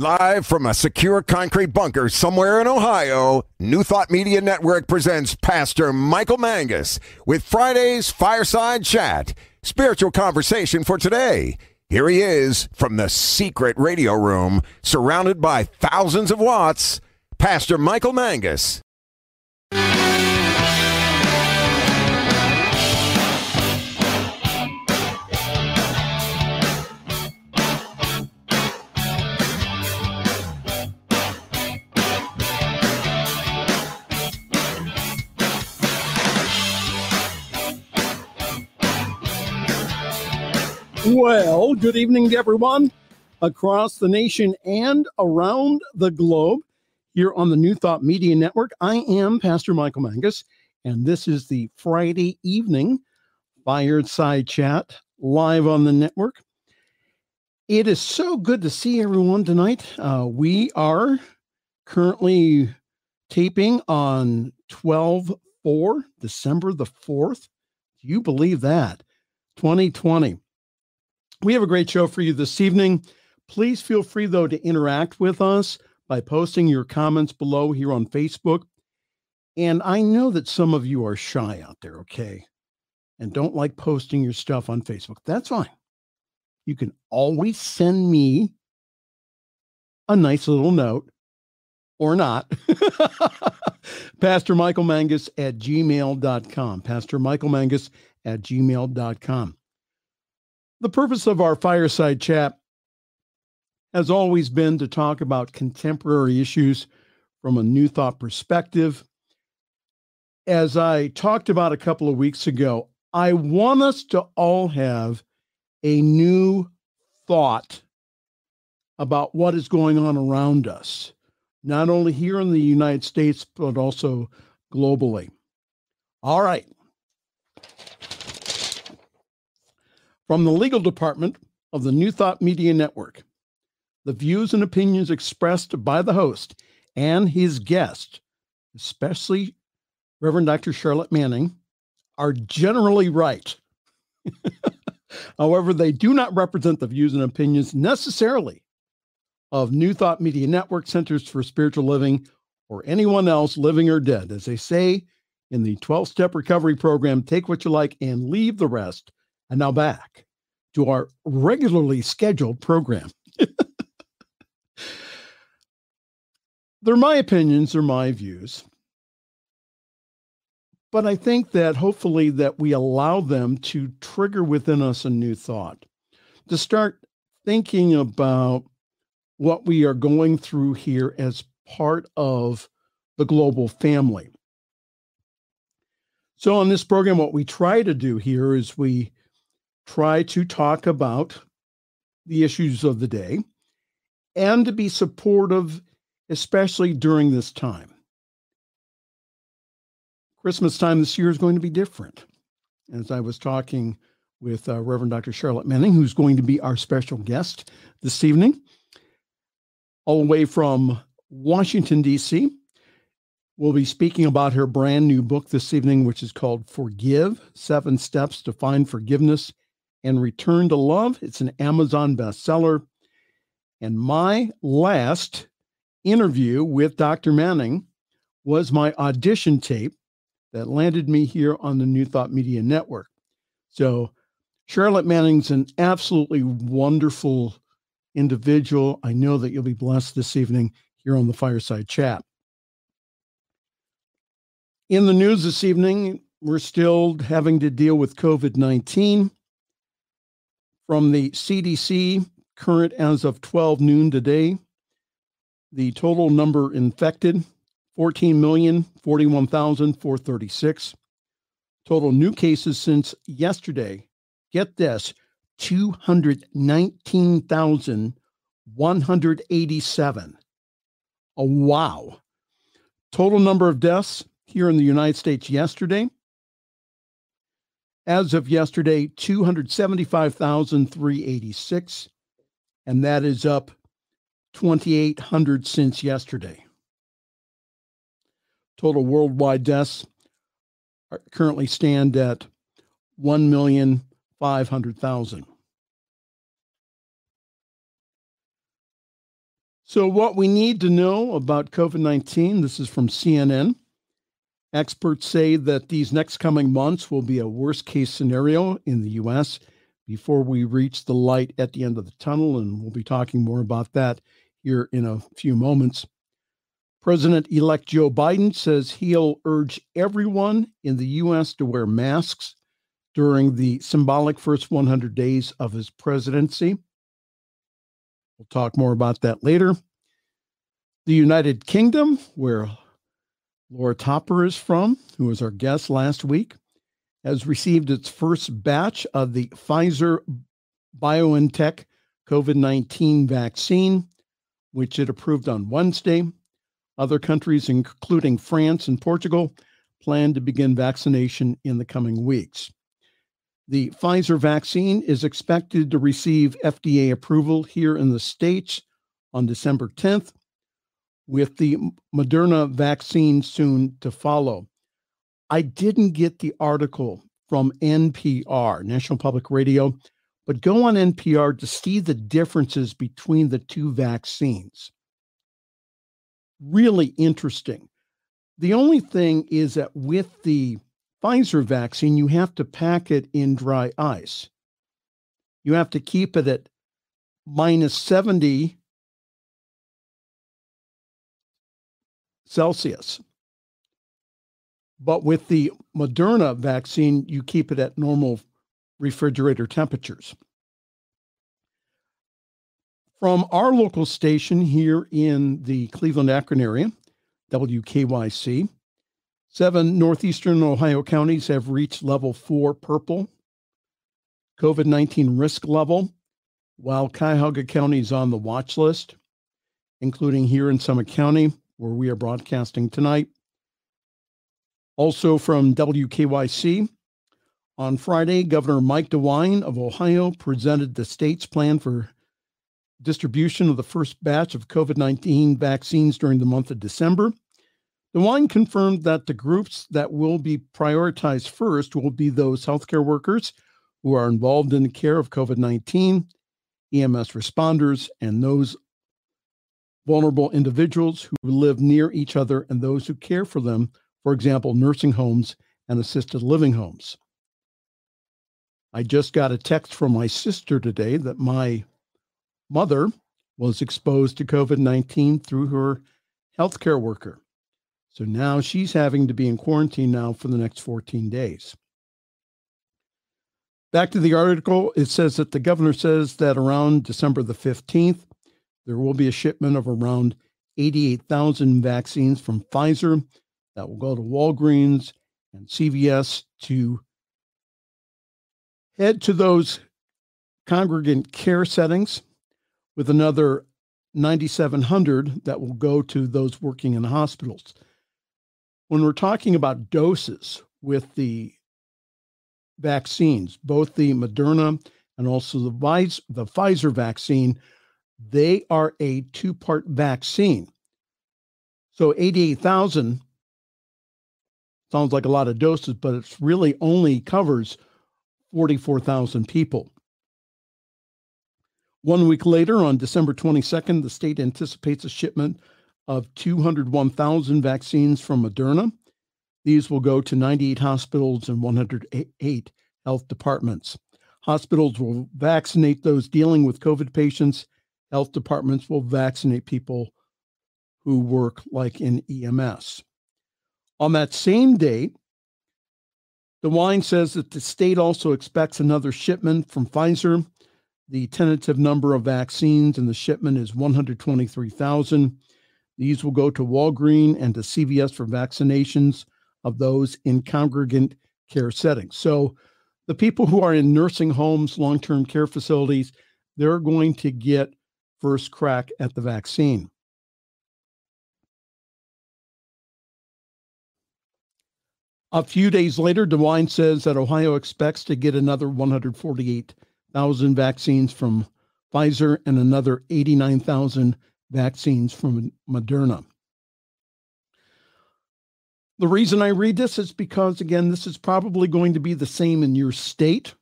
Live from a secure concrete bunker somewhere in Ohio, New Thought Media Network presents Pastor Michael Mangus with Friday's Fireside Chat, spiritual conversation for today. Here he is from the secret radio room, surrounded by thousands of watts, Pastor Michael Mangus. Well, good evening to everyone across the nation and around the globe here on the New Thought Media Network. I am Pastor Michael Mangus, and this is the Friday evening Fireside Chat live on the network. It is so good to see everyone tonight. Uh, we are currently taping on 12 4, December the 4th. Do you believe that? 2020. We have a great show for you this evening. Please feel free, though, to interact with us by posting your comments below here on Facebook. And I know that some of you are shy out there, okay? And don't like posting your stuff on Facebook. That's fine. You can always send me a nice little note or not. Pastor Michael Mangus at gmail.com. Pastor Michael Mangus at gmail.com. The purpose of our fireside chat has always been to talk about contemporary issues from a new thought perspective. As I talked about a couple of weeks ago, I want us to all have a new thought about what is going on around us, not only here in the United States, but also globally. All right. From the legal department of the New Thought Media Network, the views and opinions expressed by the host and his guest, especially Reverend Dr. Charlette Manning, are generally right. However, they do not represent the views and opinions necessarily of New Thought Media Network Centers for Spiritual Living or anyone else living or dead. As they say in the 12 step recovery program, take what you like and leave the rest. And now back to our regularly scheduled program. they're my opinions, they're my views. But I think that hopefully that we allow them to trigger within us a new thought, to start thinking about what we are going through here as part of the global family. So, on this program, what we try to do here is we try to talk about the issues of the day and to be supportive, especially during this time. Christmas time this year is going to be different. As I was talking with uh, Reverend Dr. Charlette Manning, who's going to be our special guest this evening, all the way from Washington, D.C. We'll be speaking about her brand new book this evening, which is called Forgive Seven Steps to Find Forgiveness and Return to Love. It's an Amazon bestseller. And my last interview with Dr. Manning was my audition tape that landed me here on the New Thought Media Network. So, Charlette Manning's an absolutely wonderful individual. I know that you'll be blessed this evening here on the Fireside Chat. In the news this evening, we're still having to deal with COVID 19 from the CDC, current as of 12 noon today, the total number infected 14,041,436. Total new cases since yesterday, get this, 219,187. Oh, wow. Total number of deaths here in the United States yesterday, as of yesterday, 275,386, and that is up 2,800 since yesterday. Total worldwide deaths currently stand at 1,500,000. So, what we need to know about COVID 19 this is from CNN. Experts say that these next coming months will be a worst case scenario in the U.S. before we reach the light at the end of the tunnel. And we'll be talking more about that here in a few moments. President elect Joe Biden says he'll urge everyone in the U.S. to wear masks during the symbolic first 100 days of his presidency. We'll talk more about that later. The United Kingdom, where Laura Topper is from, who was our guest last week, has received its first batch of the Pfizer BioNTech COVID 19 vaccine, which it approved on Wednesday. Other countries, including France and Portugal, plan to begin vaccination in the coming weeks. The Pfizer vaccine is expected to receive FDA approval here in the States on December 10th, with the Moderna vaccine soon to follow. I didn't get the article from NPR, National Public Radio, but go on NPR to see the differences between the two vaccines. Really interesting. The only thing is that with the Pfizer vaccine, you have to pack it in dry ice. You have to keep it at minus 70 Celsius. But with the Moderna vaccine, you keep it at normal refrigerator temperatures. From our local station here in the Cleveland Akron area, WKYC, Seven northeastern Ohio counties have reached level four purple COVID 19 risk level, while Cuyahoga County is on the watch list, including here in Summit County, where we are broadcasting tonight. Also from WKYC, on Friday, Governor Mike DeWine of Ohio presented the state's plan for distribution of the first batch of COVID 19 vaccines during the month of December. DeWine confirmed that the groups that will be prioritized first will be those healthcare workers who are involved in the care of COVID 19, EMS responders, and those vulnerable individuals who live near each other and those who care for them, for example, nursing homes and assisted living homes. I just got a text from my sister today that my mother was exposed to COVID 19 through her healthcare worker. So now she's having to be in quarantine now for the next 14 days. Back to the article, it says that the governor says that around December the 15th, there will be a shipment of around 88,000 vaccines from Pfizer that will go to Walgreens and CVS to head to those congregant care settings with another 9,700 that will go to those working in hospitals. When we're talking about doses with the vaccines, both the Moderna and also the, Pfizer vaccine, they are a two part vaccine. So 88,000 sounds like a lot of doses, but it really only covers 44,000 people. One week later, on December 22nd, the state anticipates a shipment of 201,000 vaccines from Moderna. These will go to 98 hospitals and 108 health departments. Hospitals will vaccinate those dealing with COVID patients. Health departments will vaccinate people who work like in EMS. On that same date, DeWine says that the state also expects another shipment from Pfizer. The tentative number of vaccines in the shipment is 123,000. These will go to Walgreen and to CVS for vaccinations of those in congregant care settings. So the people who are in nursing homes, long-term care facilities, they're going to get first crack at the vaccine. A few days later, DeWine says that Ohio expects to get another 148,000 vaccines from Pfizer and another 89,000 vaccines from Moderna. The reason I read this is because, again, this is probably going to be the same in your state,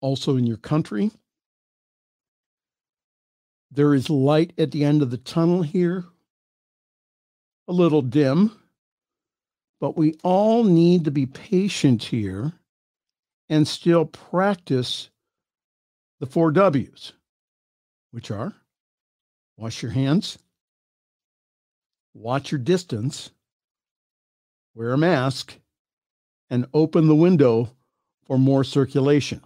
also in your country. There is light at the end of the tunnel here, a little dim, but we all need to be patient here and still practice the four W's, which are wash your hands, watch your distance, wear a mask, and open the window for more circulation.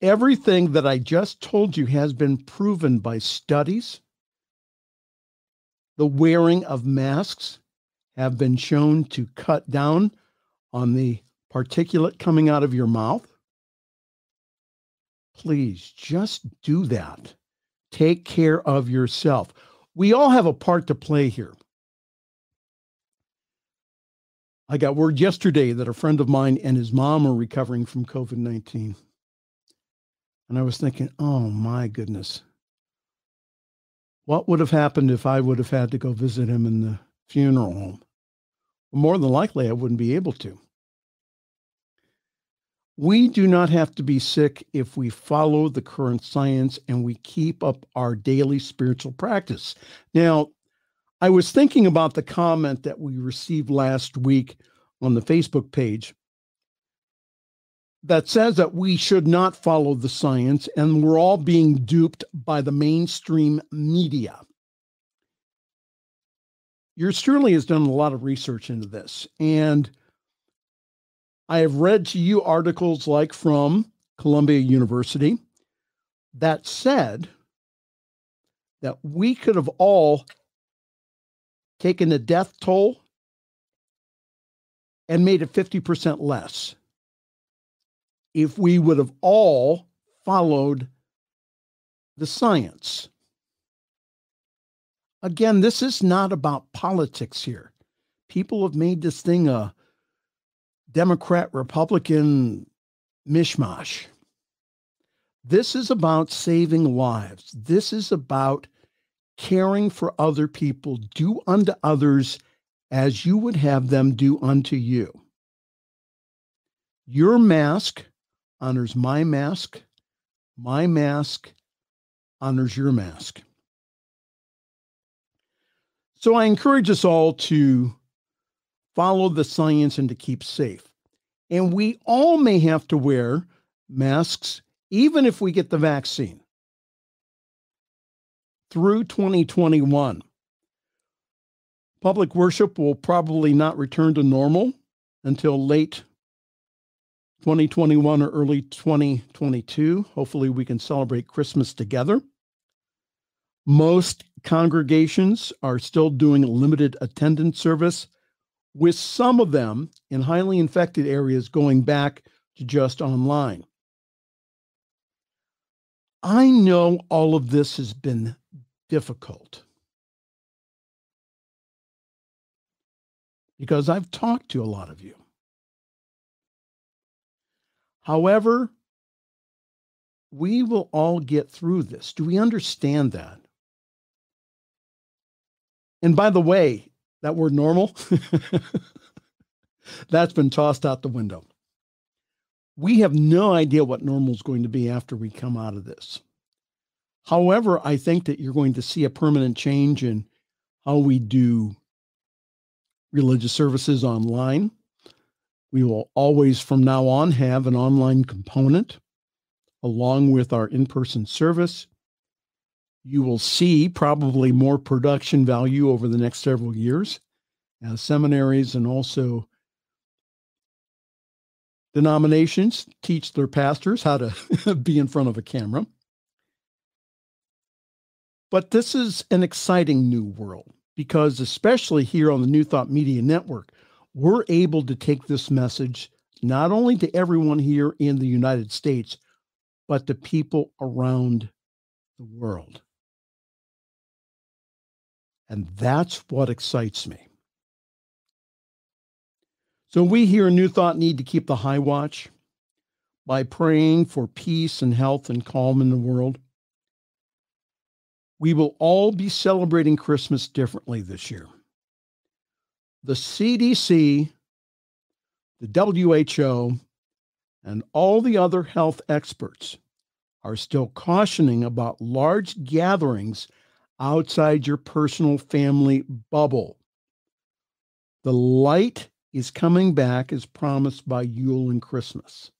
Everything that I just told you has been proven by studies. The wearing of masks have been shown to cut down on the particulate coming out of your mouth. Please just do that. Take care of yourself. We all have a part to play here. I got word yesterday that a friend of mine and his mom are recovering from COVID 19. And I was thinking, oh my goodness. What would have happened if I would have had to go visit him in the funeral home? More than likely, I wouldn't be able to. We do not have to be sick if we follow the current science and we keep up our daily spiritual practice. Now, I was thinking about the comment that we received last week on the Facebook page that says that we should not follow the science and we're all being duped by the mainstream media. Yours truly has done a lot of research into this. And I have read to you articles like from Columbia University that said that we could have all taken the death toll and made it 50% less if we would have all followed the science. Again, this is not about politics here. People have made this thing a Democrat Republican mishmash. This is about saving lives. This is about caring for other people. Do unto others as you would have them do unto you. Your mask honors my mask. My mask honors your mask. So I encourage us all to follow the science and to keep safe. And we all may have to wear masks, even if we get the vaccine through 2021. Public worship will probably not return to normal until late 2021 or early 2022. Hopefully, we can celebrate Christmas together. Most congregations are still doing limited attendance service, with some of them in highly infected areas going back to just online. I know all of this has been difficult because I've talked to a lot of you. However, we will all get through this. Do we understand that? And by the way, that word normal, that's been tossed out the window. We have no idea what normal is going to be after we come out of this. However, I think that you're going to see a permanent change in how we do religious services online. We will always, from now on, have an online component along with our in person service. You will see probably more production value over the next several years as seminaries and also denominations teach their pastors how to be in front of a camera. But this is an exciting new world because, especially here on the New Thought Media Network, we're able to take this message not only to everyone here in the United States, but to people around the world. And that's what excites me. So, we here in New Thought need to keep the high watch by praying for peace and health and calm in the world. We will all be celebrating Christmas differently this year the CDC, the WHO, and all the other health experts are still cautioning about large gatherings outside your personal family bubble. The light is coming back as promised by Yule and Christmas.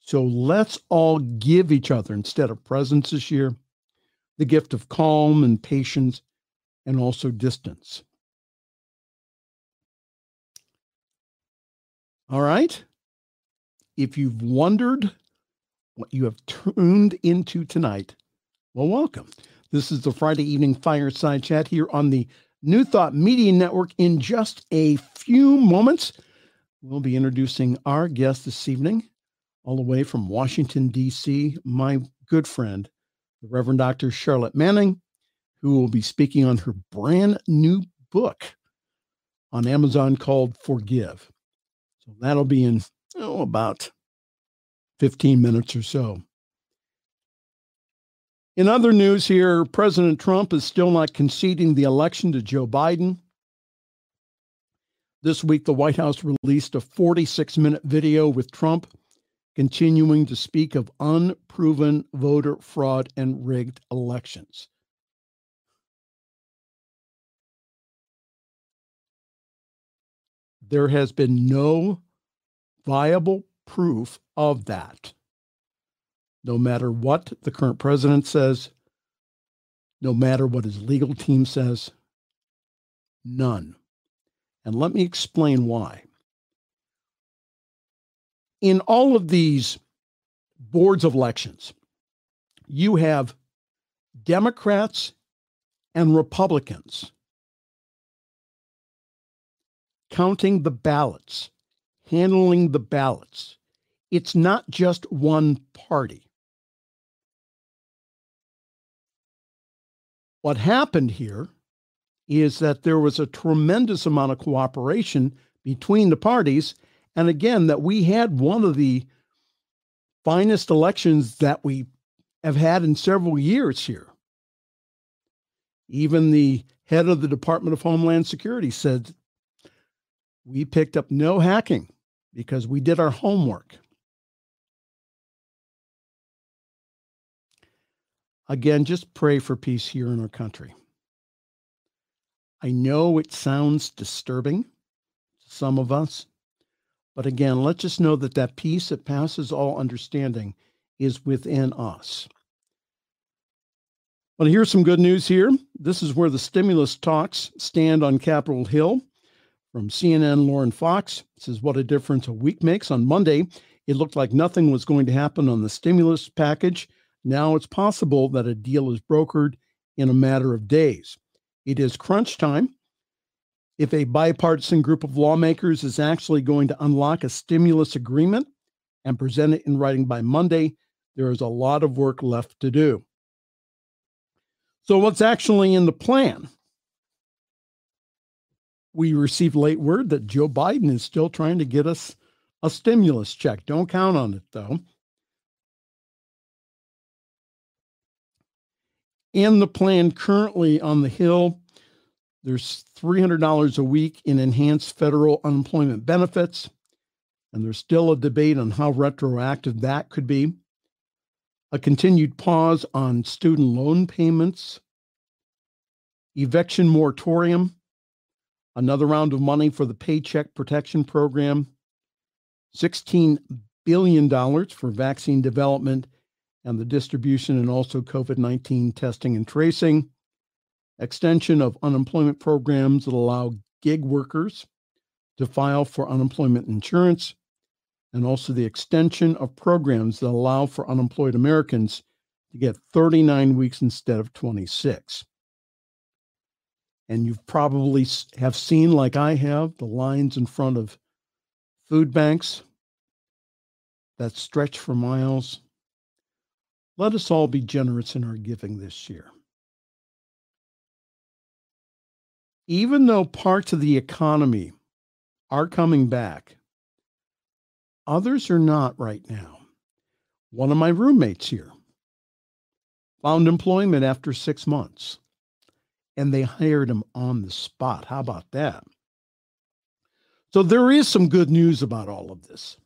So let's all give each other, instead of presents this year, the gift of calm and patience and also distance. All right. If you've wondered what you have tuned into tonight, well, welcome. This is the Friday evening fireside chat here on the New Thought Media Network. In just a few moments, we'll be introducing our guest this evening, all the way from Washington, D.C., my good friend, the Reverend Dr. Charlette Manning, who will be speaking on her brand new book on Amazon called Forgive. So that'll be in oh, about 15 minutes or so. In other news here, President Trump is still not conceding the election to Joe Biden. This week, the White House released a 46 minute video with Trump continuing to speak of unproven voter fraud and rigged elections. There has been no viable proof of that. No matter what the current president says, no matter what his legal team says, none. And let me explain why. In all of these boards of elections, you have Democrats and Republicans counting the ballots, handling the ballots. It's not just one party. What happened here is that there was a tremendous amount of cooperation between the parties. And again, that we had one of the finest elections that we have had in several years here. Even the head of the Department of Homeland Security said we picked up no hacking because we did our homework. Again, just pray for peace here in our country. I know it sounds disturbing to some of us, but again, let's just know that that peace that passes all understanding is within us. Well, here's some good news here. This is where the stimulus talks stand on Capitol Hill. From CNN, Lauren Fox says, What a difference a week makes. On Monday, it looked like nothing was going to happen on the stimulus package. Now it's possible that a deal is brokered in a matter of days. It is crunch time. If a bipartisan group of lawmakers is actually going to unlock a stimulus agreement and present it in writing by Monday, there is a lot of work left to do. So, what's actually in the plan? We received late word that Joe Biden is still trying to get us a stimulus check. Don't count on it, though. In the plan currently on the Hill, there's $300 a week in enhanced federal unemployment benefits. And there's still a debate on how retroactive that could be. A continued pause on student loan payments, eviction moratorium, another round of money for the Paycheck Protection Program, $16 billion for vaccine development and the distribution, and also COVID 19 testing and tracing, extension of unemployment programs that allow gig workers to file for unemployment insurance, and also the extension of programs that allow for unemployed Americans to get 39 weeks instead of 26 and you've probably have seen like I have the lines in front of food banks that stretch for miles. Let us all be generous in our giving this year. Even though parts of the economy are coming back, others are not right now. One of my roommates here found employment after six months and they hired him on the spot. How about that? So there is some good news about all of this.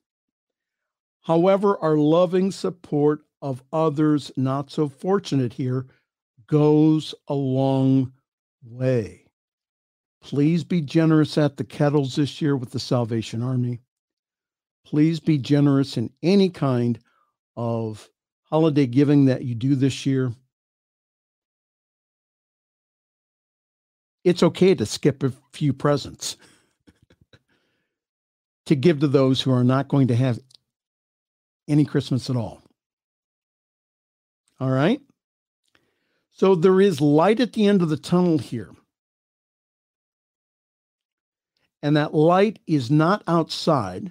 However, our loving support of others not so fortunate here goes a long way. Please be generous at the kettles this year with the Salvation Army. Please be generous in any kind of holiday giving that you do this year. It's okay to skip a few presents to give to those who are not going to have any Christmas at all. All right? So there is light at the end of the tunnel here. and that light is not outside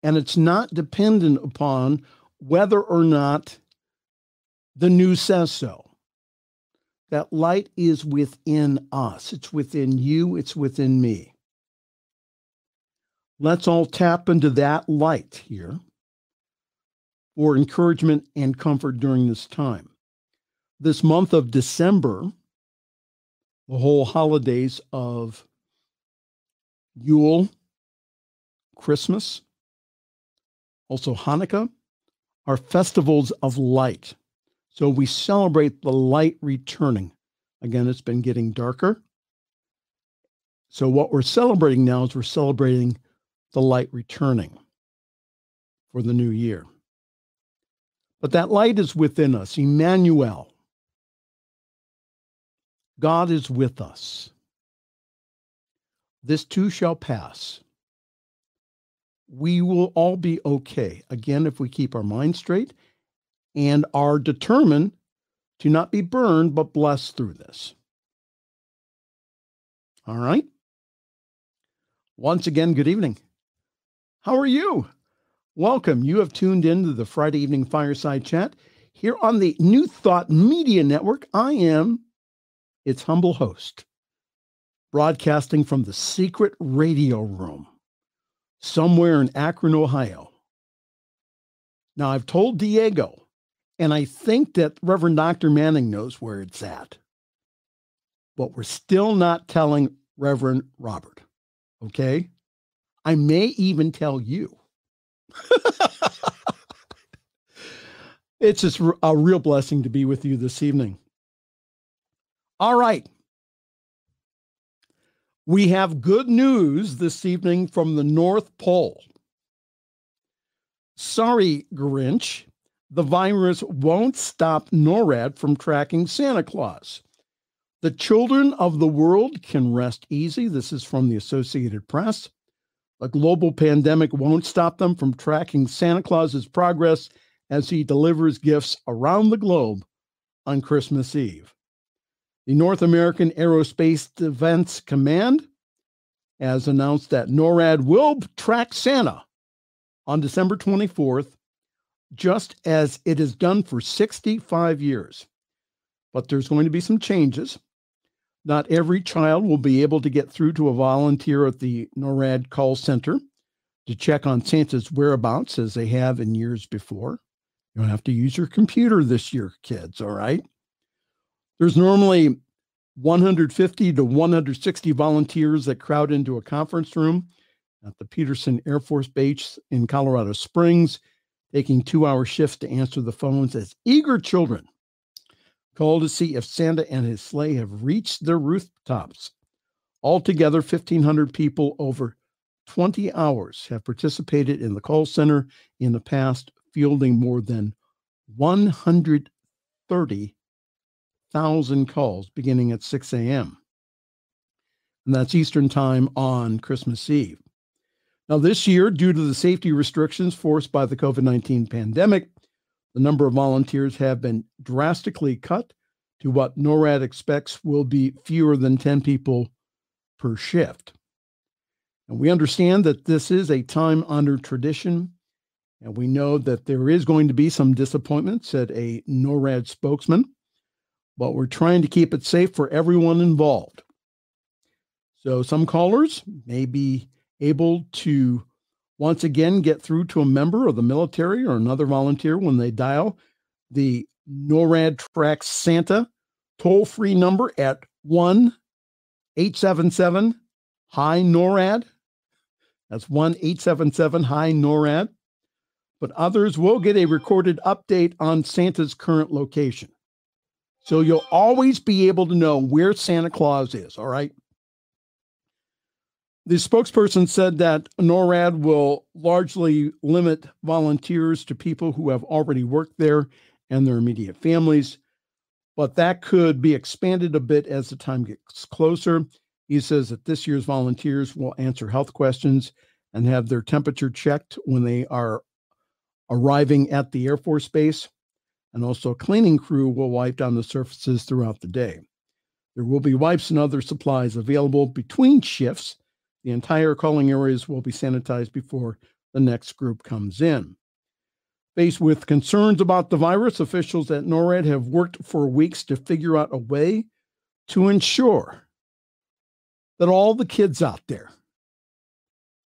and it's not dependent upon whether or not the news says so. That light is within us, it's within you, it's within me. Let's all tap into that light here for encouragement and comfort during this time. This month of December the whole holidays of Yule, Christmas, also Hanukkah, are festivals of light. So we celebrate the light returning. Again, it's been getting darker. So what we're celebrating now is we're celebrating the light returning for the new year. But that light is within us, Emmanuel. God is with us. This too shall pass. We will all be okay. Again, if we keep our mind straight and are determined to not be burned, but blessed through this. All right. Once again, good evening. How are you? Welcome. You have tuned in to the Friday evening fireside chat here on the New Thought Media Network. I am its humble host, broadcasting from the secret radio room somewhere in Akron, Ohio. Now, I've told Diego, and I think that Reverend Dr. Manning knows where it's at, but we're still not telling Reverend Robert. Okay. I may even tell you. it's just a real blessing to be with you this evening. All right. We have good news this evening from the North Pole. Sorry, Grinch, the virus won't stop NORAD from tracking Santa Claus. The children of the world can rest easy. This is from the Associated Press. A global pandemic won't stop them from tracking Santa Claus's progress as he delivers gifts around the globe on Christmas Eve. The North American Aerospace Defense Command has announced that NORAD will track Santa on December 24th, just as it has done for 65 years. But there's going to be some changes. Not every child will be able to get through to a volunteer at the NORAD call center to check on Santa's whereabouts as they have in years before. You don't have to use your computer this year, kids, all right? There's normally 150 to 160 volunteers that crowd into a conference room at the Peterson Air Force Base in Colorado Springs, taking two hour shifts to answer the phones as eager children call to see if Santa and his sleigh have reached their rooftops. Altogether, 1,500 people over 20 hours have participated in the call center in the past, fielding more than 130 thousand calls beginning at 6 a.m. And that's Eastern Time on Christmas Eve. Now, this year, due to the safety restrictions forced by the COVID 19 pandemic, the number of volunteers have been drastically cut to what NORAD expects will be fewer than 10 people per shift. And we understand that this is a time honored tradition, and we know that there is going to be some disappointment, said a NORAD spokesman but we're trying to keep it safe for everyone involved. So some callers may be able to once again get through to a member of the military or another volunteer when they dial the NORAD Tracks Santa toll free number at 1 877 Hi NORAD. That's 1 877 High NORAD. But others will get a recorded update on Santa's current location. So you'll always be able to know where Santa Claus is, all right? The spokesperson said that NORAD will largely limit volunteers to people who have already worked there and their immediate families, but that could be expanded a bit as the time gets closer. He says that this year's volunteers will answer health questions and have their temperature checked when they are arriving at the Air Force Base. And also, a cleaning crew will wipe down the surfaces throughout the day. There will be wipes and other supplies available between shifts. The entire calling areas will be sanitized before the next group comes in. Faced with concerns about the virus, officials at NORAD have worked for weeks to figure out a way to ensure that all the kids out there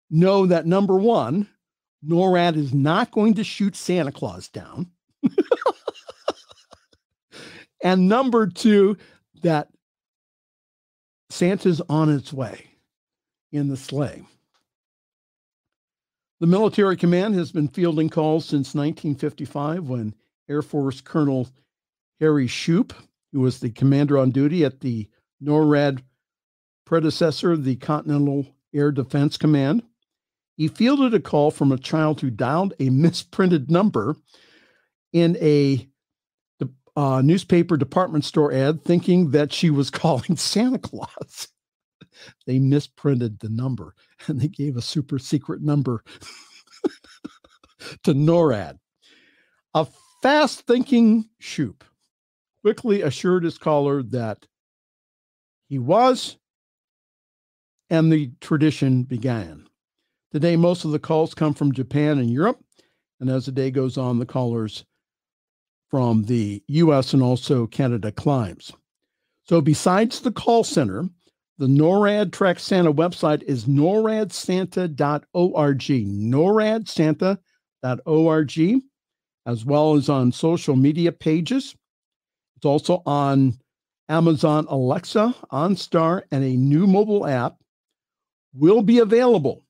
know that number one, NORAD is not going to shoot Santa Claus down. and number two, that Santa's on its way in the sleigh. The military command has been fielding calls since 1955 when Air Force Colonel Harry Shoup, who was the commander on duty at the NORAD predecessor, the Continental Air Defense Command, he fielded a call from a child who dialed a misprinted number in a uh, newspaper department store ad thinking that she was calling Santa Claus. They misprinted the number and they gave a super secret number to NORAD. A fast thinking Shoup quickly assured his caller that he was, and the tradition began. Today, most of the calls come from Japan and Europe. And as the day goes on, the callers from the US and also Canada climbs. So, besides the call center, the NORAD Track Santa website is noradsanta.org, noradsanta.org, as well as on social media pages. It's also on Amazon Alexa, OnStar, and a new mobile app will be available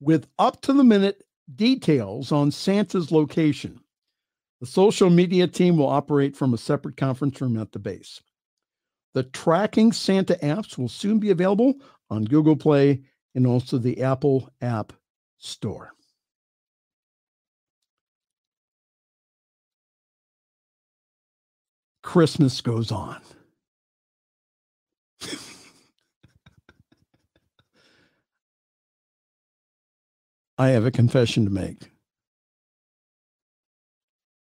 with up to the minute details on Santa's location. The social media team will operate from a separate conference room at the base. The tracking Santa apps will soon be available on Google Play and also the Apple App Store. Christmas goes on. I have a confession to make.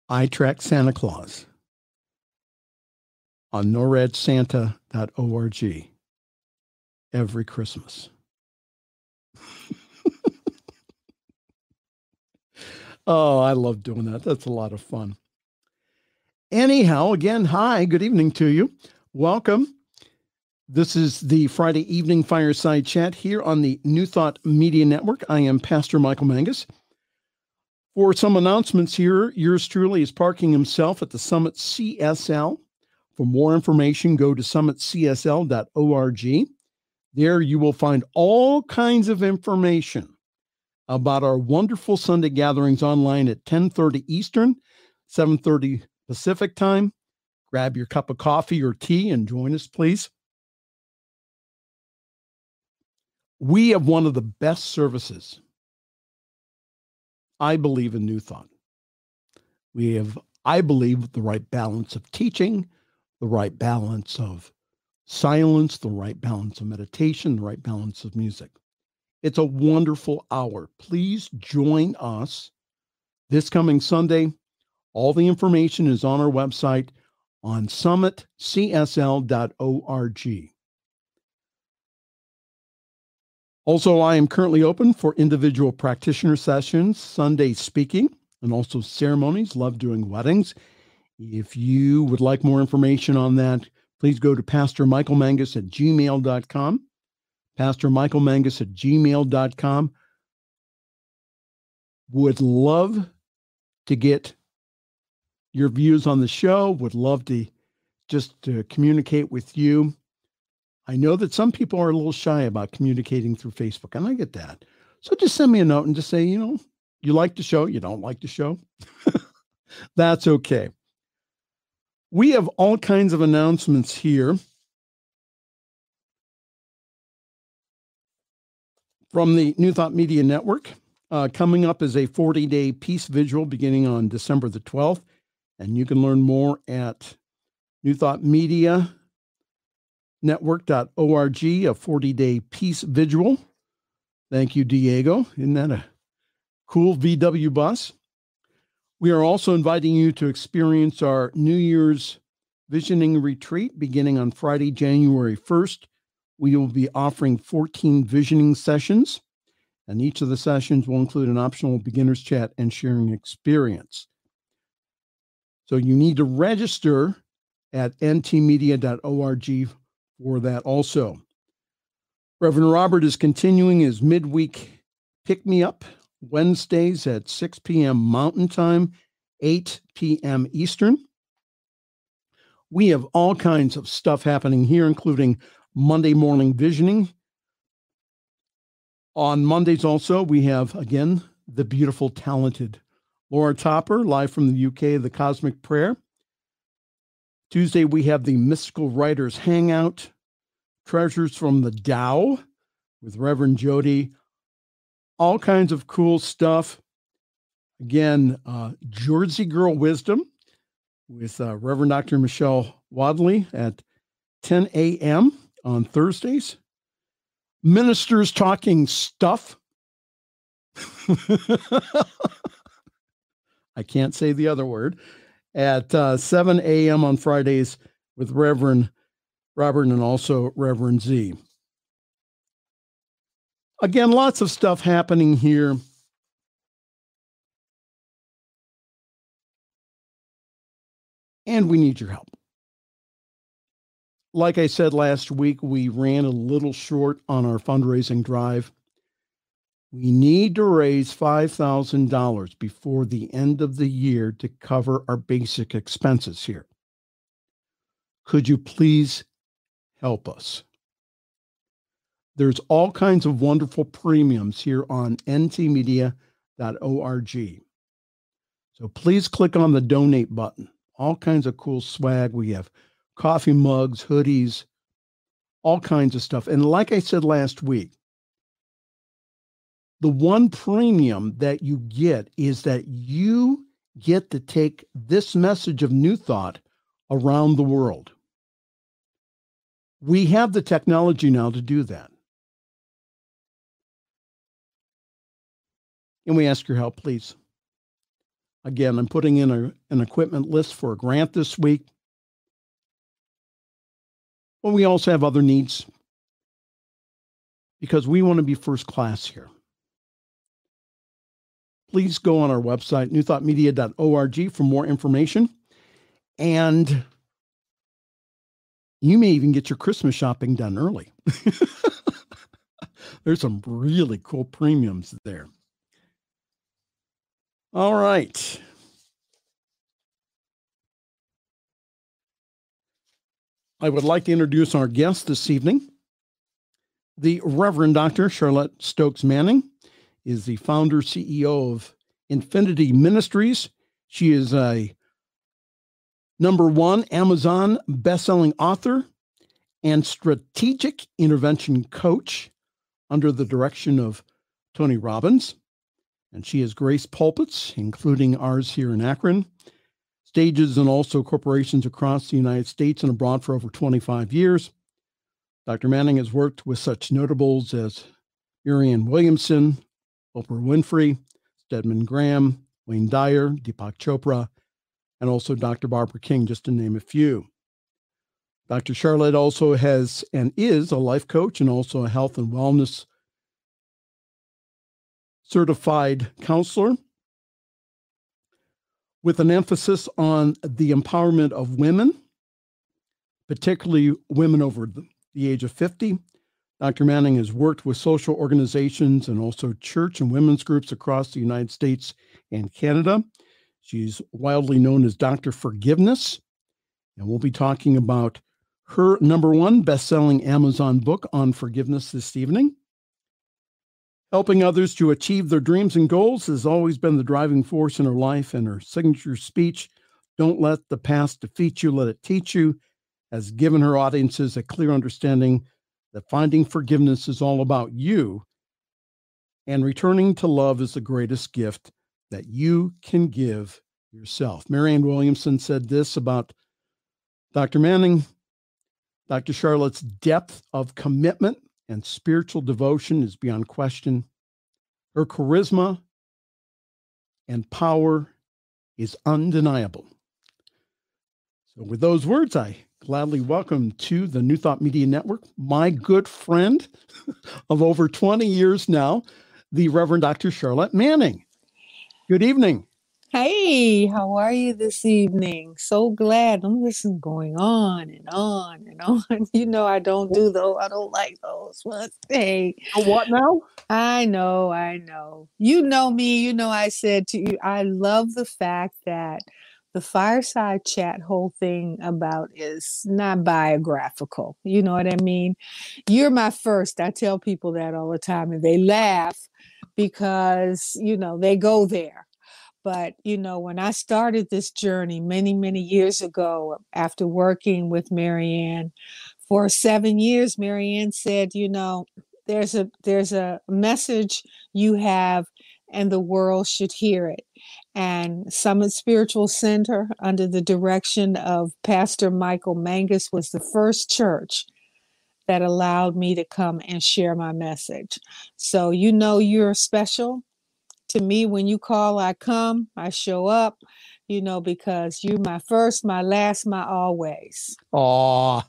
I track Santa Claus on noradsanta.org every Christmas. oh, I love doing that. That's a lot of fun. Anyhow, again, hi, good evening to you. Welcome this is the Friday evening fireside chat here on the New Thought Media Network. I am Pastor Michael Mangus. For some announcements here, yours truly is parking himself at the Summit CSL. For more information, go to summitcsl.org. There you will find all kinds of information about our wonderful Sunday gatherings online at 10:30 Eastern, 7:30 Pacific time. Grab your cup of coffee or tea and join us, please. We have one of the best services. I believe in New Thought. We have, I believe, the right balance of teaching, the right balance of silence, the right balance of meditation, the right balance of music. It's a wonderful hour. Please join us this coming Sunday. All the information is on our website on summitcsl.org. Also, I am currently open for individual practitioner sessions, Sunday speaking, and also ceremonies. Love doing weddings. If you would like more information on that, please go to Pastor Michael Mangus at gmail.com. Pastor Michael Mangus at gmail.com. Would love to get your views on the show, would love to just to communicate with you. I know that some people are a little shy about communicating through Facebook, and I get that. So just send me a note and just say, you know, you like the show, you don't like the show. That's okay. We have all kinds of announcements here. From the New Thought Media Network. Uh, coming up is a 40 day peace vigil beginning on December the 12th. And you can learn more at New Thought Media network.org, a 40 day peace vigil. Thank you, Diego. Isn't that a cool VW bus? We are also inviting you to experience our New Year's Visioning Retreat beginning on Friday, January 1st. We will be offering 14 visioning sessions, and each of the sessions will include an optional beginner's chat and sharing experience. So you need to register at ntmedia.org for that also. Reverend Robert is continuing his midweek pick me up Wednesdays at 6 p.m. Mountain Time, 8 p.m. Eastern. We have all kinds of stuff happening here, including Monday morning visioning. On Mondays, also, we have again the beautiful, talented Laura Topper, live from the UK, the Cosmic Prayer. Tuesday, we have the Mystical Writers Hangout, Treasures from the Tao with Reverend Jody. All kinds of cool stuff. Again, uh, Jersey Girl Wisdom with uh, Reverend Dr. Michelle Wadley at 10 a.m. on Thursdays. Ministers Talking Stuff. I can't say the other word. At uh, 7 a.m. on Fridays with Reverend Robert and also Reverend Z. Again, lots of stuff happening here. And we need your help. Like I said last week, we ran a little short on our fundraising drive. We need to raise $5,000 before the end of the year to cover our basic expenses here. Could you please help us? There's all kinds of wonderful premiums here on ntmedia.org. So please click on the donate button. All kinds of cool swag. We have coffee mugs, hoodies, all kinds of stuff. And like I said last week, the one premium that you get is that you get to take this message of New Thought around the world. We have the technology now to do that. And we ask your help, please. Again, I'm putting in a, an equipment list for a grant this week. But we also have other needs because we want to be first class here please go on our website, newthoughtmedia.org, for more information. And you may even get your Christmas shopping done early. There's some really cool premiums there. All right. I would like to introduce our guest this evening, the Reverend Dr. Charlette Stokes Manning is the founder CEO of Infinity Ministries. She is a number one Amazon bestselling author and strategic intervention coach under the direction of Tony Robbins. And she has graced pulpits, including ours here in Akron, stages, and also corporations across the United States and abroad for over 25 years. Dr. Manning has worked with such notables as Marianne Williamson, Oprah Winfrey, Stedman Graham, Wayne Dyer, Deepak Chopra, and also Dr. Barbara King, just to name a few. Dr. Charlette also has and is a life coach and also a health and wellness certified counselor with an emphasis on the empowerment of women, particularly women over the age of 50, Dr. Manning has worked with social organizations and also church and women's groups across the United States and Canada. She's widely known as Dr. Forgiveness, and we'll be talking about her number one best selling Amazon book on forgiveness this evening. Helping others to achieve their dreams and goals has always been the driving force in her life, and her signature speech, Don't Let the Past Defeat You, Let It Teach You, has given her audiences a clear understanding that finding forgiveness is all about you, and returning to love is the greatest gift that you can give yourself. Marianne Williamson said this about Dr. Manning Dr. Charlette's depth of commitment and spiritual devotion is beyond question. Her charisma and power is undeniable. So, with those words, I gladly welcome to the New Thought Media Network my good friend of over 20 years now, the Reverend Dr. Charlette Manning. Good evening. Hey, how are you this evening? So glad. I'm listening going on and on and on. You know I don't do those. I don't like those. But hey. what now? I know, I know. You know me. You know I said to you, I love the fact that the fireside chat whole thing about is not biographical. You know what I mean? You're my first. I tell people that all the time and they laugh because, you know, they go there but, you know, when I started this journey many, many years ago, after working with Marianne for seven years, Marianne said, you know, there's a there's a message you have and the world should hear it. And Summit Spiritual Center, under the direction of Pastor Michael Mangus, was the first church that allowed me to come and share my message. So you know you're special to me, when you call, I come, I show up, you know, because you my first, my last, my always. Aw.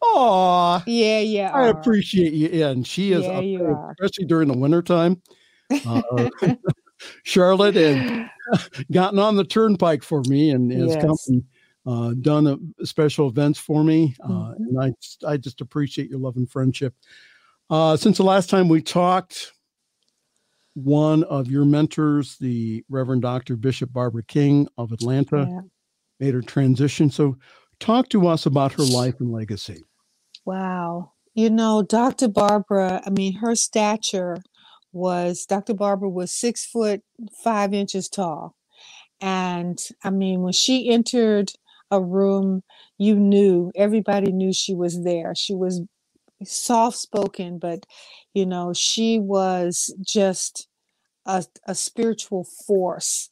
Aw. Yeah, yeah. I appreciate you. Yeah, and she is yeah, you are. especially during the wintertime. Uh, Charlette and gotten on the turnpike for me and has yes. come and uh, done a, special events for me. Uh, mm-hmm. And I, I just appreciate your love and friendship. Uh, since the last time we talked, one of your mentors, the Reverend Dr. Bishop Barbara King of Atlanta, yeah. made her transition. So, talk to us about her life and legacy. Wow. You know, Dr. Barbara, I mean, her stature was Dr. Barbara was six foot five inches tall. And I mean, when she entered a room, you knew, everybody knew she was there. She was soft spoken, but you know, she was just a, a spiritual force.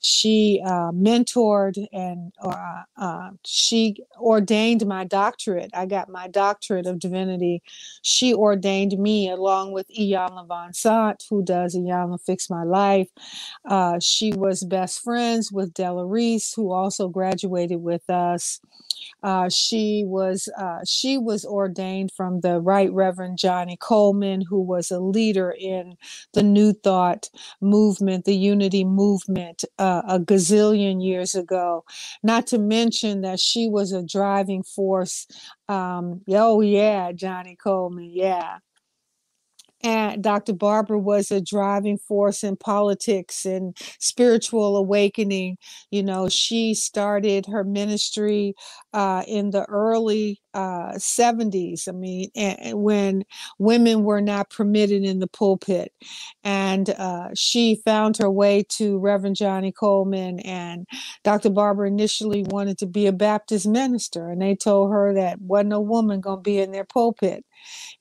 She uh, mentored and uh, uh, she ordained my doctorate. I got my doctorate of divinity. She ordained me along with Iyanla Vanzant, who does Iyanla Fix My Life. Uh, she was best friends with Della Reese, who also graduated with us. Uh, she was uh, she was ordained from the Right Reverend Johnnie Colemon, who was a leader in the New Thought movement, the Unity movement, uh, a gazillion years ago. Not to mention that she was a driving force. Um, oh yeah, Johnnie Colemon, yeah and Dr. Barbara was a driving force in politics and spiritual awakening. You know, she started her ministry uh, in the early uh, 70s. I mean, when women were not permitted in the pulpit. And uh, she found her way to Reverend Johnnie Colemon. And Dr. Barbara initially wanted to be a Baptist minister. And they told her that wasn't a woman going to be in their pulpit.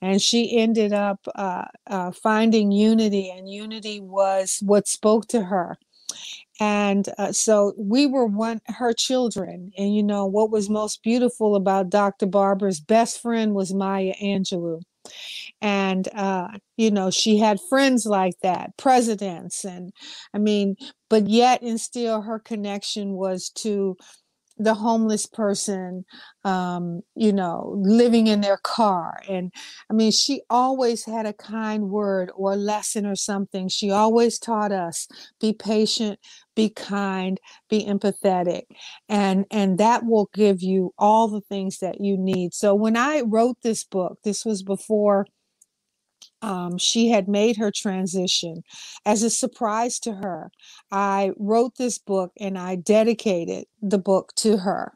And she ended up uh, uh, finding unity, and unity was what spoke to her. And uh, so we were one her children and you know what was most beautiful about dr barbara's best friend was maya angelou. And uh, you know she had friends like that presidents and i mean but yet and still her connection was to the homeless person um, you know living in their car. And i mean she always had a kind word or lesson or something. She always taught us be patient be kind be empathetic. And and that will give you all the things that you need. So when i wrote this book this was before um, she had made her transition as a surprise to her. I wrote this book and I dedicated the book to her.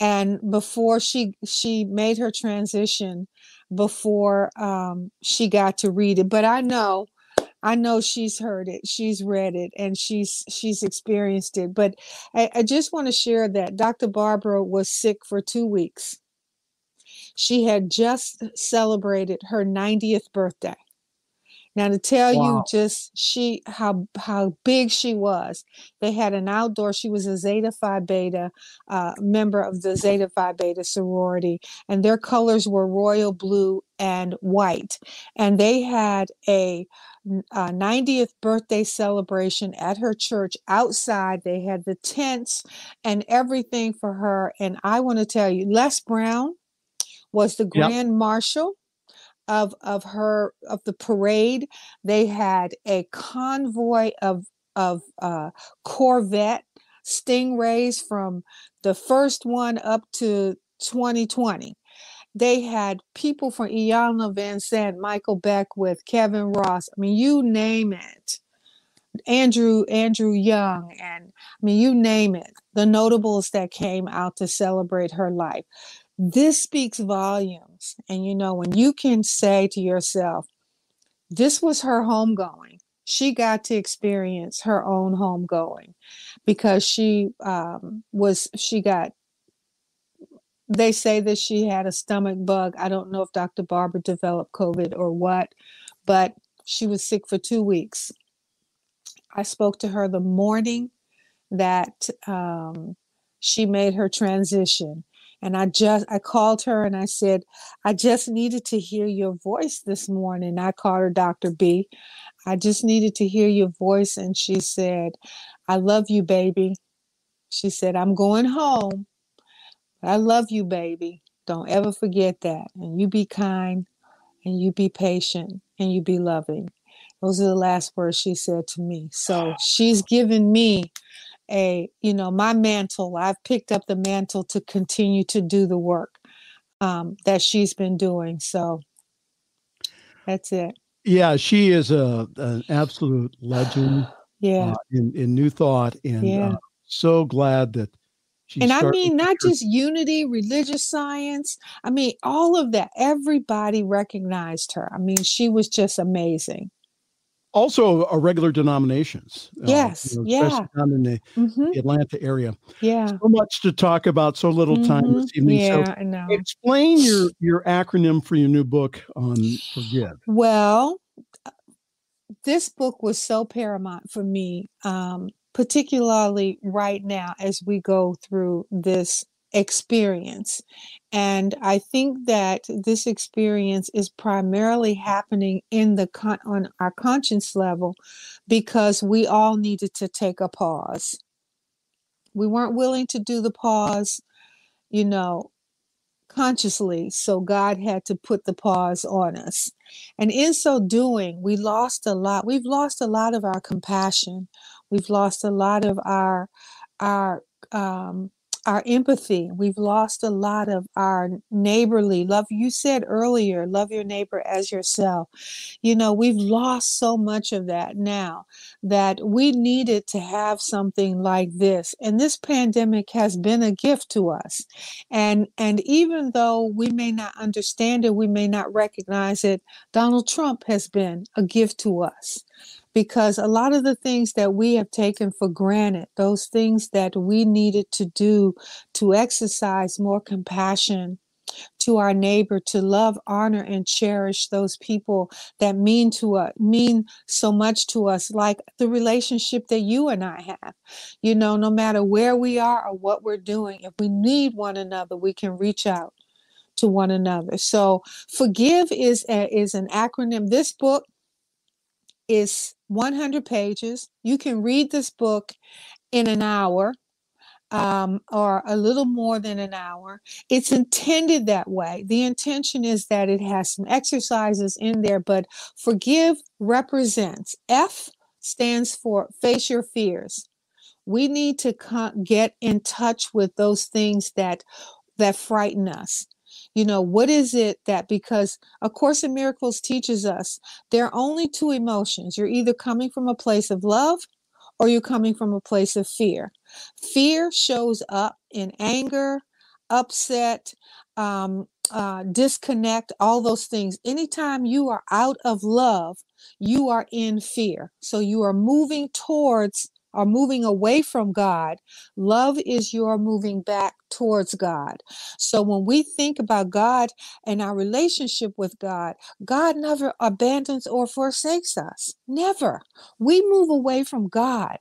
And before she she made her transition, before um, she got to read it, but I know I know she's heard it, she's read it, and she's she's experienced it. But I, I just want to share that Dr. Barbara was sick for two weeks. She had just celebrated her 90th birthday. Now to tell wow. you just she how how big she was, they had an outdoor. She was a Zeta Phi Beta uh, member of the Zeta Phi Beta sorority, and their colors were royal blue and white, and they had a uh, 90th birthday celebration at her church outside. They had the tents and everything for her. And I want to tell you, Les Brown was the grand yep. marshal of of her of the parade. They had a convoy of of uh, Corvette Stingrays from the first one up to 2020. They had people from Iyanla Vanzant, Michael Beckwith, Kevin Ross. I mean, you name it. Andrew Andrew Young, and I mean, you name it. The notables that came out to celebrate her life. This speaks volumes. And you know, when you can say to yourself, this was her homegoing, she got to experience her own homegoing because she um, was, she got, they say that she had a stomach bug. I don't know if Dr. Barber developed COVID or what, but she was sick for two weeks. I spoke to her the morning that um, she made her transition and I just I called her and I said, I just needed to hear your voice this morning. I called her Dr. B. I just needed to hear your voice. And she said, I love you, baby. She said, I'm going home. I love you, baby. Don't ever forget that. And you be kind and you be patient and you be loving. Those are the last words she said to me. So she's given me a you know my mantle i've picked up the mantle to continue to do the work um, that she's been doing so that's it yeah she is a an absolute legend yeah uh, in, in new thought and yeah. uh, so glad that and I mean, not just unity, religious science. I mean, all of that. Everybody recognized her. I mean, she was just amazing also a regular denominations. Uh, yes, uh, you know, yeah. Down in the, mm-hmm. the, Atlanta area. Yeah. So much to talk about, so little time mm-hmm. this evening. Yeah, so I know. Explain your your acronym for your new book on forgive. Well, this book was so paramount for me, um, particularly right now as we go through this experience. And I think that this experience is primarily happening in the con- on our conscience level because we all needed to take a pause. We weren't willing to do the pause, you know, consciously, so God had to put the pause on us. And in so doing, we lost a lot. We've lost a lot of our compassion. We've lost a lot of our our um, our empathy. We've lost a lot of our neighborly love. You said earlier, love your neighbor as yourself. You know, we've lost so much of that now that we needed to have something like this. And this pandemic has been a gift to us. And and even though we may not understand it, we may not recognize it, Donald Trump has been a gift to us because a lot of the things that we have taken for granted, those things that we needed to do to exercise more compassion to our neighbor to love honor and cherish those people that mean to us mean so much to us like the relationship that you and I have. You know no matter where we are or what we're doing if we need one another we can reach out to one another. So forgive is a, is an acronym. This book is 100 pages. You can read this book in an hour um, or a little more than an hour. It's intended that way. The intention is that it has some exercises in there, but forgive represents F stands for face your fears. We need to get in touch with those things that that frighten us you know what is it that because a course in miracles teaches us there are only two emotions you're either coming from a place of love or you're coming from a place of fear fear shows up in anger upset um, uh, disconnect, all those things. Anytime you are out of love, you are in fear. So you are moving towards or moving away from God. Love is your moving back towards God. So when we think about God and our relationship with God, God never abandons or forsakes us. Never. We move away from God.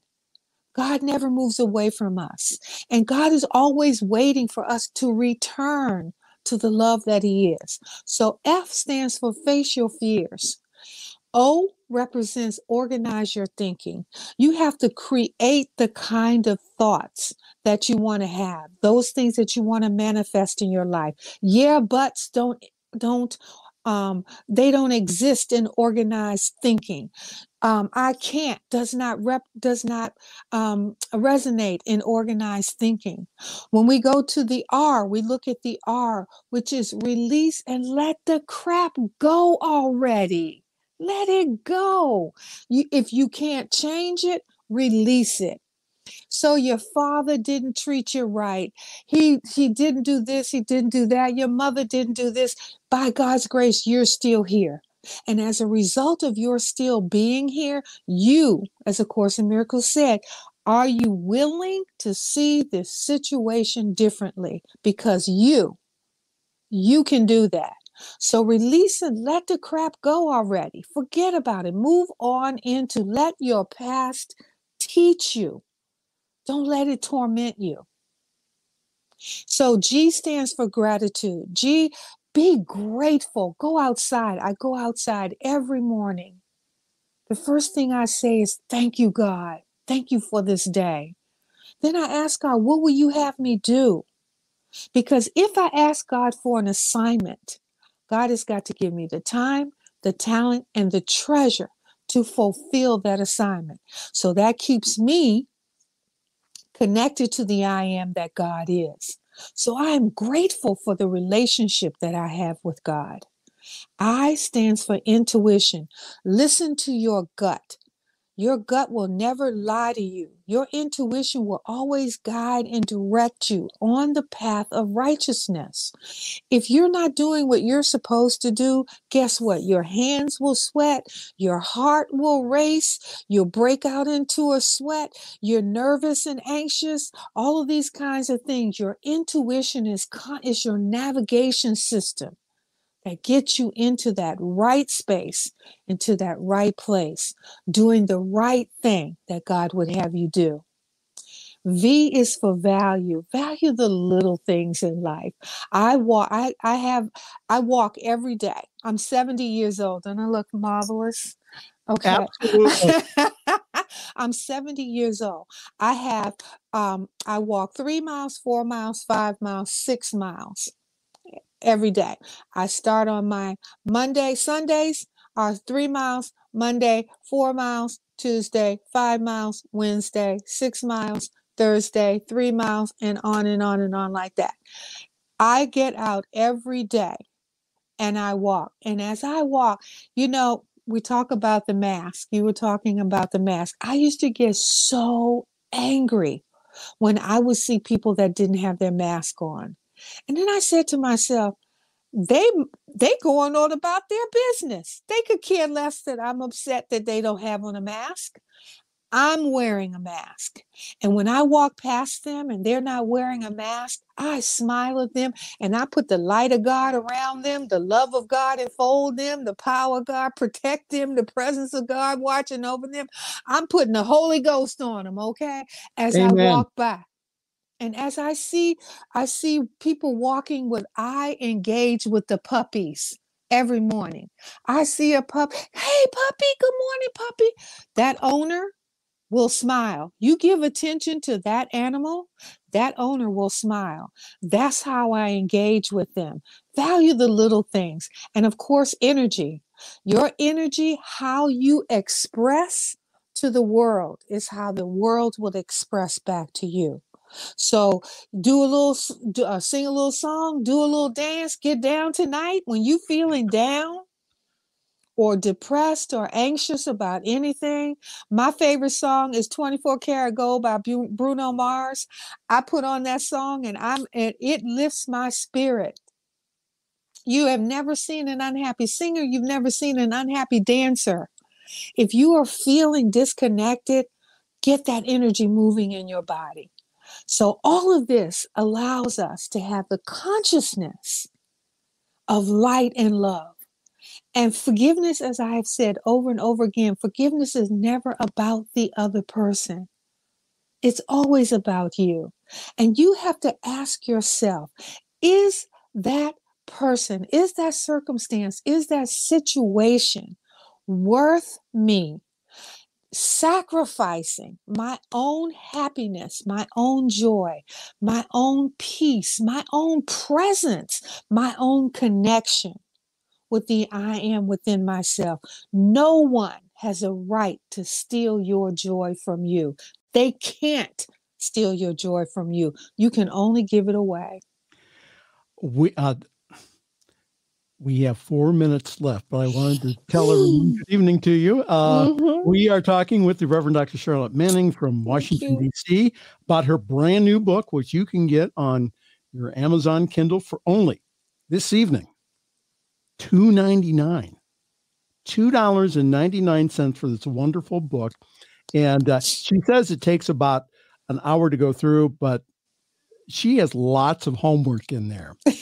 God never moves away from us. And God is always waiting for us to return to the love that He is. So F stands for face your fears. O represents organize your thinking. You have to create the kind of thoughts that you want to have, those things that you want to manifest in your life. Yeah, buts don't don't um, they don't exist in organized thinking. Um, I can't does not rep does not um, resonate in organized thinking. When we go to the R, we look at the R, which is release and let the crap go already. Let it go. You, if you can't change it, release it. So your father didn't treat you right. He he didn't do this, he didn't do that. Your mother didn't do this. By God's grace, you're still here. And as a result of your still being here, you, as a Course in Miracles said, are you willing to see this situation differently? Because you, you can do that. So release and let the crap go already. Forget about it. Move on into let your past teach you. Don't let it torment you. So G stands for gratitude. G, be grateful. Go outside. I go outside every morning. The first thing I say is, Thank you, God. Thank you for this day. Then I ask God, What will you have me do? Because if I ask God for an assignment, God has got to give me the time, the talent, and the treasure to fulfill that assignment. So that keeps me connected to the I am that God is. So I am grateful for the relationship that I have with God. I stands for intuition. Listen to your gut. Your gut will never lie to you. Your intuition will always guide and direct you on the path of righteousness. If you're not doing what you're supposed to do, guess what? Your hands will sweat, your heart will race, you'll break out into a sweat, you're nervous and anxious, all of these kinds of things. Your intuition is, is your navigation system that gets you into that right space, into that right place, doing the right thing that God would have you do. V is for value. Value the little things in life. I walk I, I have I walk every day. I'm 70 years old and I look marvelous. Okay. I'm 70 years old. I have um I walk 3 miles, 4 miles, 5 miles, 6 miles every day. I start on my Monday, Sundays are three miles, Monday, four miles, Tuesday, five miles, Wednesday, six miles, Thursday, three miles, and on and on and on like that. I get out every day and I walk. And as I walk, you know, we talk about the mask. You were talking about the mask. I used to get so angry when I would see people that didn't have their mask on. And then I said to myself, they they going on about their business. They could care less that I'm upset that they don't have on a mask. I'm wearing a mask. And when I walk past them and they're not wearing a mask, I smile at them and I put the light of God around them, the love of God enfold them, the power of God protect them, the presence of God watching over them. I'm putting the Holy Ghost on them, okay? As Amen. I walk by. And as I see, I see people walking with I engage with the puppies every morning. I see a pup, hey puppy, good morning, puppy. That owner will smile. You give attention to that animal, that owner will smile. That's how I engage with them. Value the little things. And of course, energy. Your energy, how you express to the world, is how the world will express back to you. So do a little, do, uh, sing a little song, do a little dance, get down tonight when you feeling down or depressed or anxious about anything. My favorite song is 24 Karat Gold by Bruno Mars. I put on that song and I'm and it lifts my spirit. You have never seen an unhappy singer. You've never seen an unhappy dancer. If you are feeling disconnected, get that energy moving in your body. So, all of this allows us to have the consciousness of light and love. And forgiveness, as I have said over and over again, forgiveness is never about the other person. It's always about you. And you have to ask yourself is that person, is that circumstance, is that situation worth me sacrificing my own happiness, my own joy, my own peace, my own presence, my own connection with the I am within myself. No one has a right to steal your joy from you. They can't steal your joy from you. You can only give it away. We uh, we have four minutes left, but I wanted to tell everyone good evening to you. Uh, mm-hmm. We are talking with the Reverend Dr. Charlette Manning from Washington, D.C., about her brand new book, which you can get on your Amazon Kindle for only this evening two ninety nine. $2.99 for this wonderful book. And uh, she says it takes about an hour to go through, but she has lots of homework in there.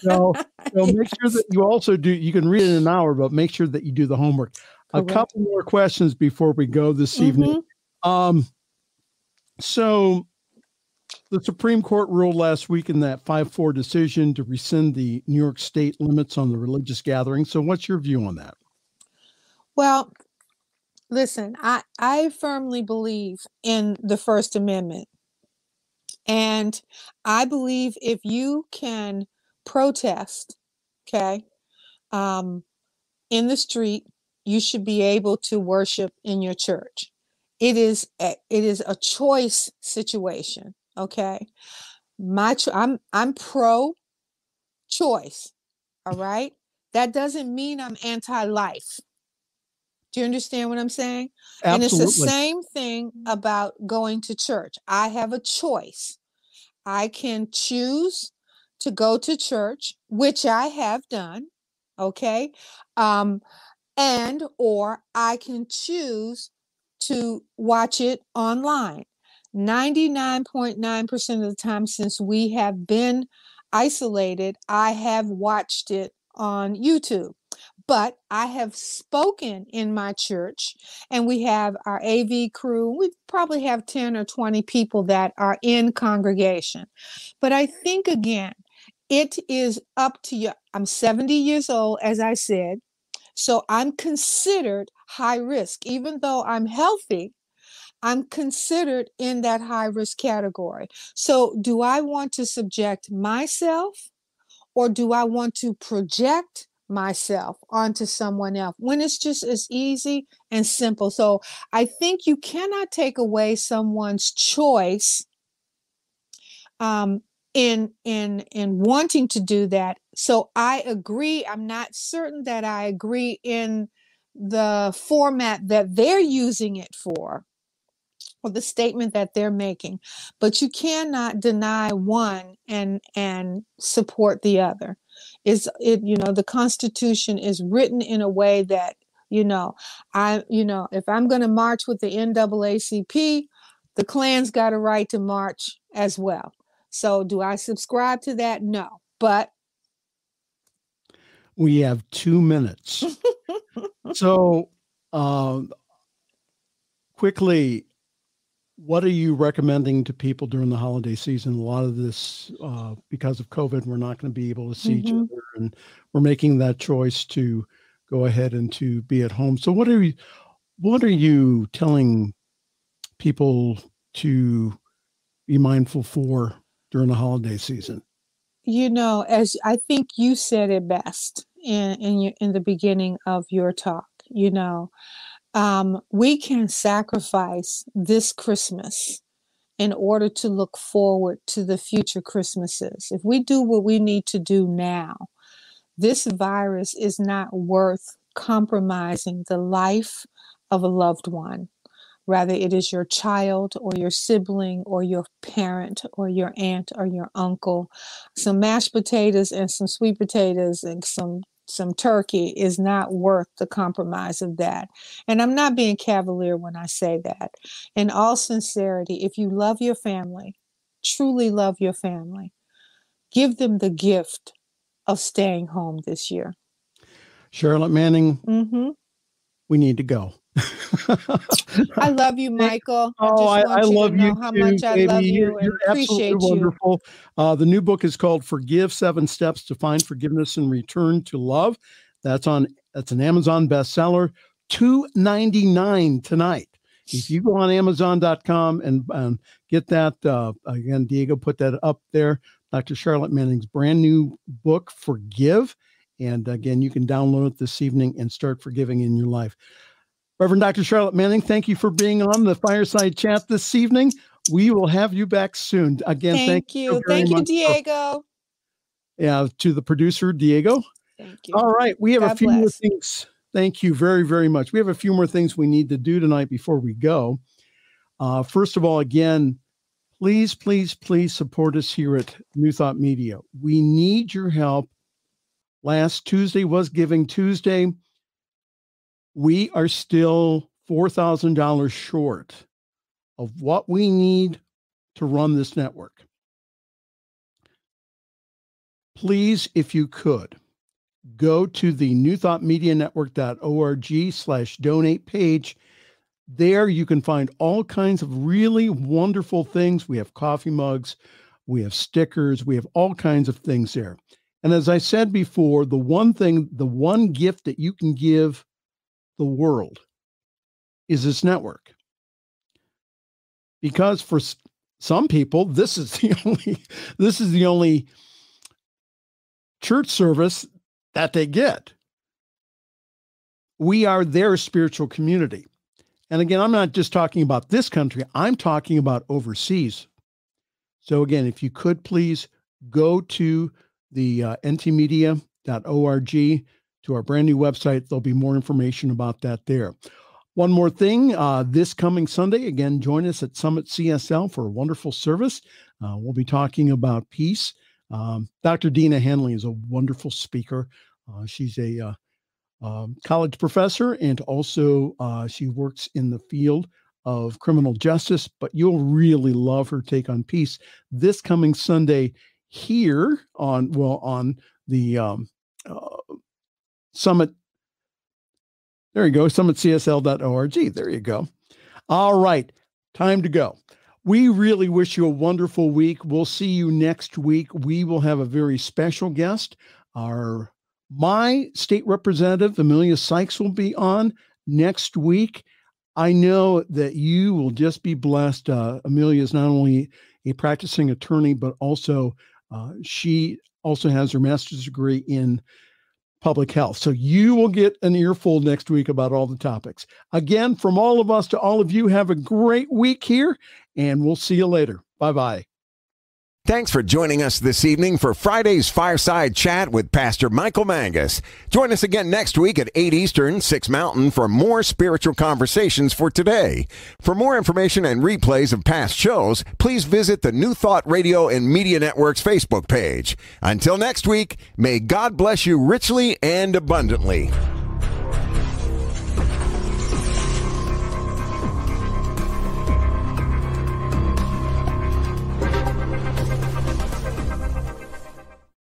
So, so make sure that you also do, you can read it in an hour, but make sure that you do the homework. Correct. A couple more questions before we go this mm-hmm. evening. Um, so the Supreme Court ruled last week in that 5 4 decision to rescind the New York state limits on the religious gathering. So, what's your view on that? Well, listen, I, I firmly believe in the First Amendment. And I believe if you can protest, okay, um, in the street, you should be able to worship in your church. It is a, it is a choice situation, okay. My cho- I'm I'm pro choice, all right. That doesn't mean I'm anti life. Do you understand what I'm saying? Absolutely. And it's the same thing about going to church. I have a choice. I can choose to go to church, which I have done, okay? Um, and or I can choose to watch it online. 99.9% of the time since we have been isolated, I have watched it on YouTube but I have spoken in my church, and we have our AV crew. We probably have 10 or 20 people that are in congregation. But I think again, it is up to you. I'm 70 years old, as I said. So I'm considered high risk. Even though I'm healthy, I'm considered in that high risk category. So do I want to subject myself or do I want to project myself onto someone else when it's just as easy and simple. So I think you cannot take away someone's choice um, in in in wanting to do that. So I agree. I'm not certain that I agree in the format that they're using it for or the statement that they're making but you cannot deny one and and support the other is it you know the constitution is written in a way that you know i you know if i'm going to march with the naacp the klan's got a right to march as well. So do i subscribe to that? No but we have two minutes. So uh, quickly what are you recommending to people during the holiday season? A lot of this, uh, because of COVID, we're not going to be able to see mm-hmm. each other, and we're making that choice to go ahead and to be at home. So, what are you, what are you telling people to be mindful for during the holiday season? You know, as I think you said it best in in, your, in the beginning of your talk. You know, um, we can sacrifice this Christmas in order to look forward to the future Christmases. If we do what we need to do now, this virus is not worth compromising the life of a loved one Rather, it is your child or your sibling or your parent or your aunt or your uncle. Some mashed potatoes and some sweet potatoes and some some turkey is not worth the compromise of that. And I'm not being cavalier when I say that. In all sincerity, if you love your family, truly love your family, give them the gift of staying home this year. Charlette Manning, hmm we need to go. I love you, Michael. Oh, I, just I you love to know you how too, much I baby. love you You're, and you're appreciate absolutely you. wonderful. Uh, the new book is called "Forgive: Seven Steps to Find Forgiveness and Return to Love." That's on. That's an Amazon bestseller. Two ninety nine tonight. If you go on Amazon.com and um, get that, uh, again, Diego put that up there. Dr. Charlette Manning's brand new book, Forgive. And again, you can download it this evening and start forgiving in your life. Reverend Dr. Charlette Manning, thank you for being on the fireside chat this evening. We will have you back soon. Again, Thank, thank, you. Thank you, Diego. yeah, to the producer, Diego. Thank you. All right. We have a God few more things. Thank you very, very much. We have a few more things we need to do tonight before we go. Uh, first of all, again, please, please, please support us here at New Thought Media. We need your help. Last Tuesday was Giving Tuesday. We are still $4,000 short of what we need to run this network. Please, if you could, go to the newthoughtmedianetwork.org slash donate page. There you can find all kinds of really wonderful things. We have coffee mugs, we have stickers, we have all kinds of things there. And as I said before, the one thing, the one gift that you can give the world is this network. Because for some people, this is the only this is the only church service that they get. We are their spiritual community. And again, I'm not just talking about this country, I'm talking about overseas. So, again, if you could please go to the uh, ntmedia.org to our brand new website, there'll be more information about that there. One more thing uh, this coming Sunday, again, join us at Summit CSL for a wonderful service. Uh, we'll be talking about peace. Um, Dr. Dina Hanley is a wonderful speaker. Uh, she's a uh, um, college professor and also uh, she works in the field of criminal justice, but you'll really love her take on peace this coming Sunday here on, well, on the um, uh, Summit. There you go, summitcsl.org. There you go. All right, time to go. We really wish you a wonderful week. We'll see you next week. We will have a very special guest. Our my state representative, Emilia Sykes, will be on next week. I know that you will just be blessed. Uh, Amelia is not only a practicing attorney, but also uh, she also has her master's degree in public health. So you will get an earful next week about all the topics. Again, from all of us to all of you, have a great week here, and we'll see you later. Bye bye. Thanks for joining us this evening for Friday's Fireside Chat with Pastor Michael Mangus. Join us again next week at 8 Eastern, 6 Mountain for more spiritual conversations for today. For more information and replays of past shows, please visit the New Thought Radio and Media Network's Facebook page. Until next week, may God bless you richly and abundantly.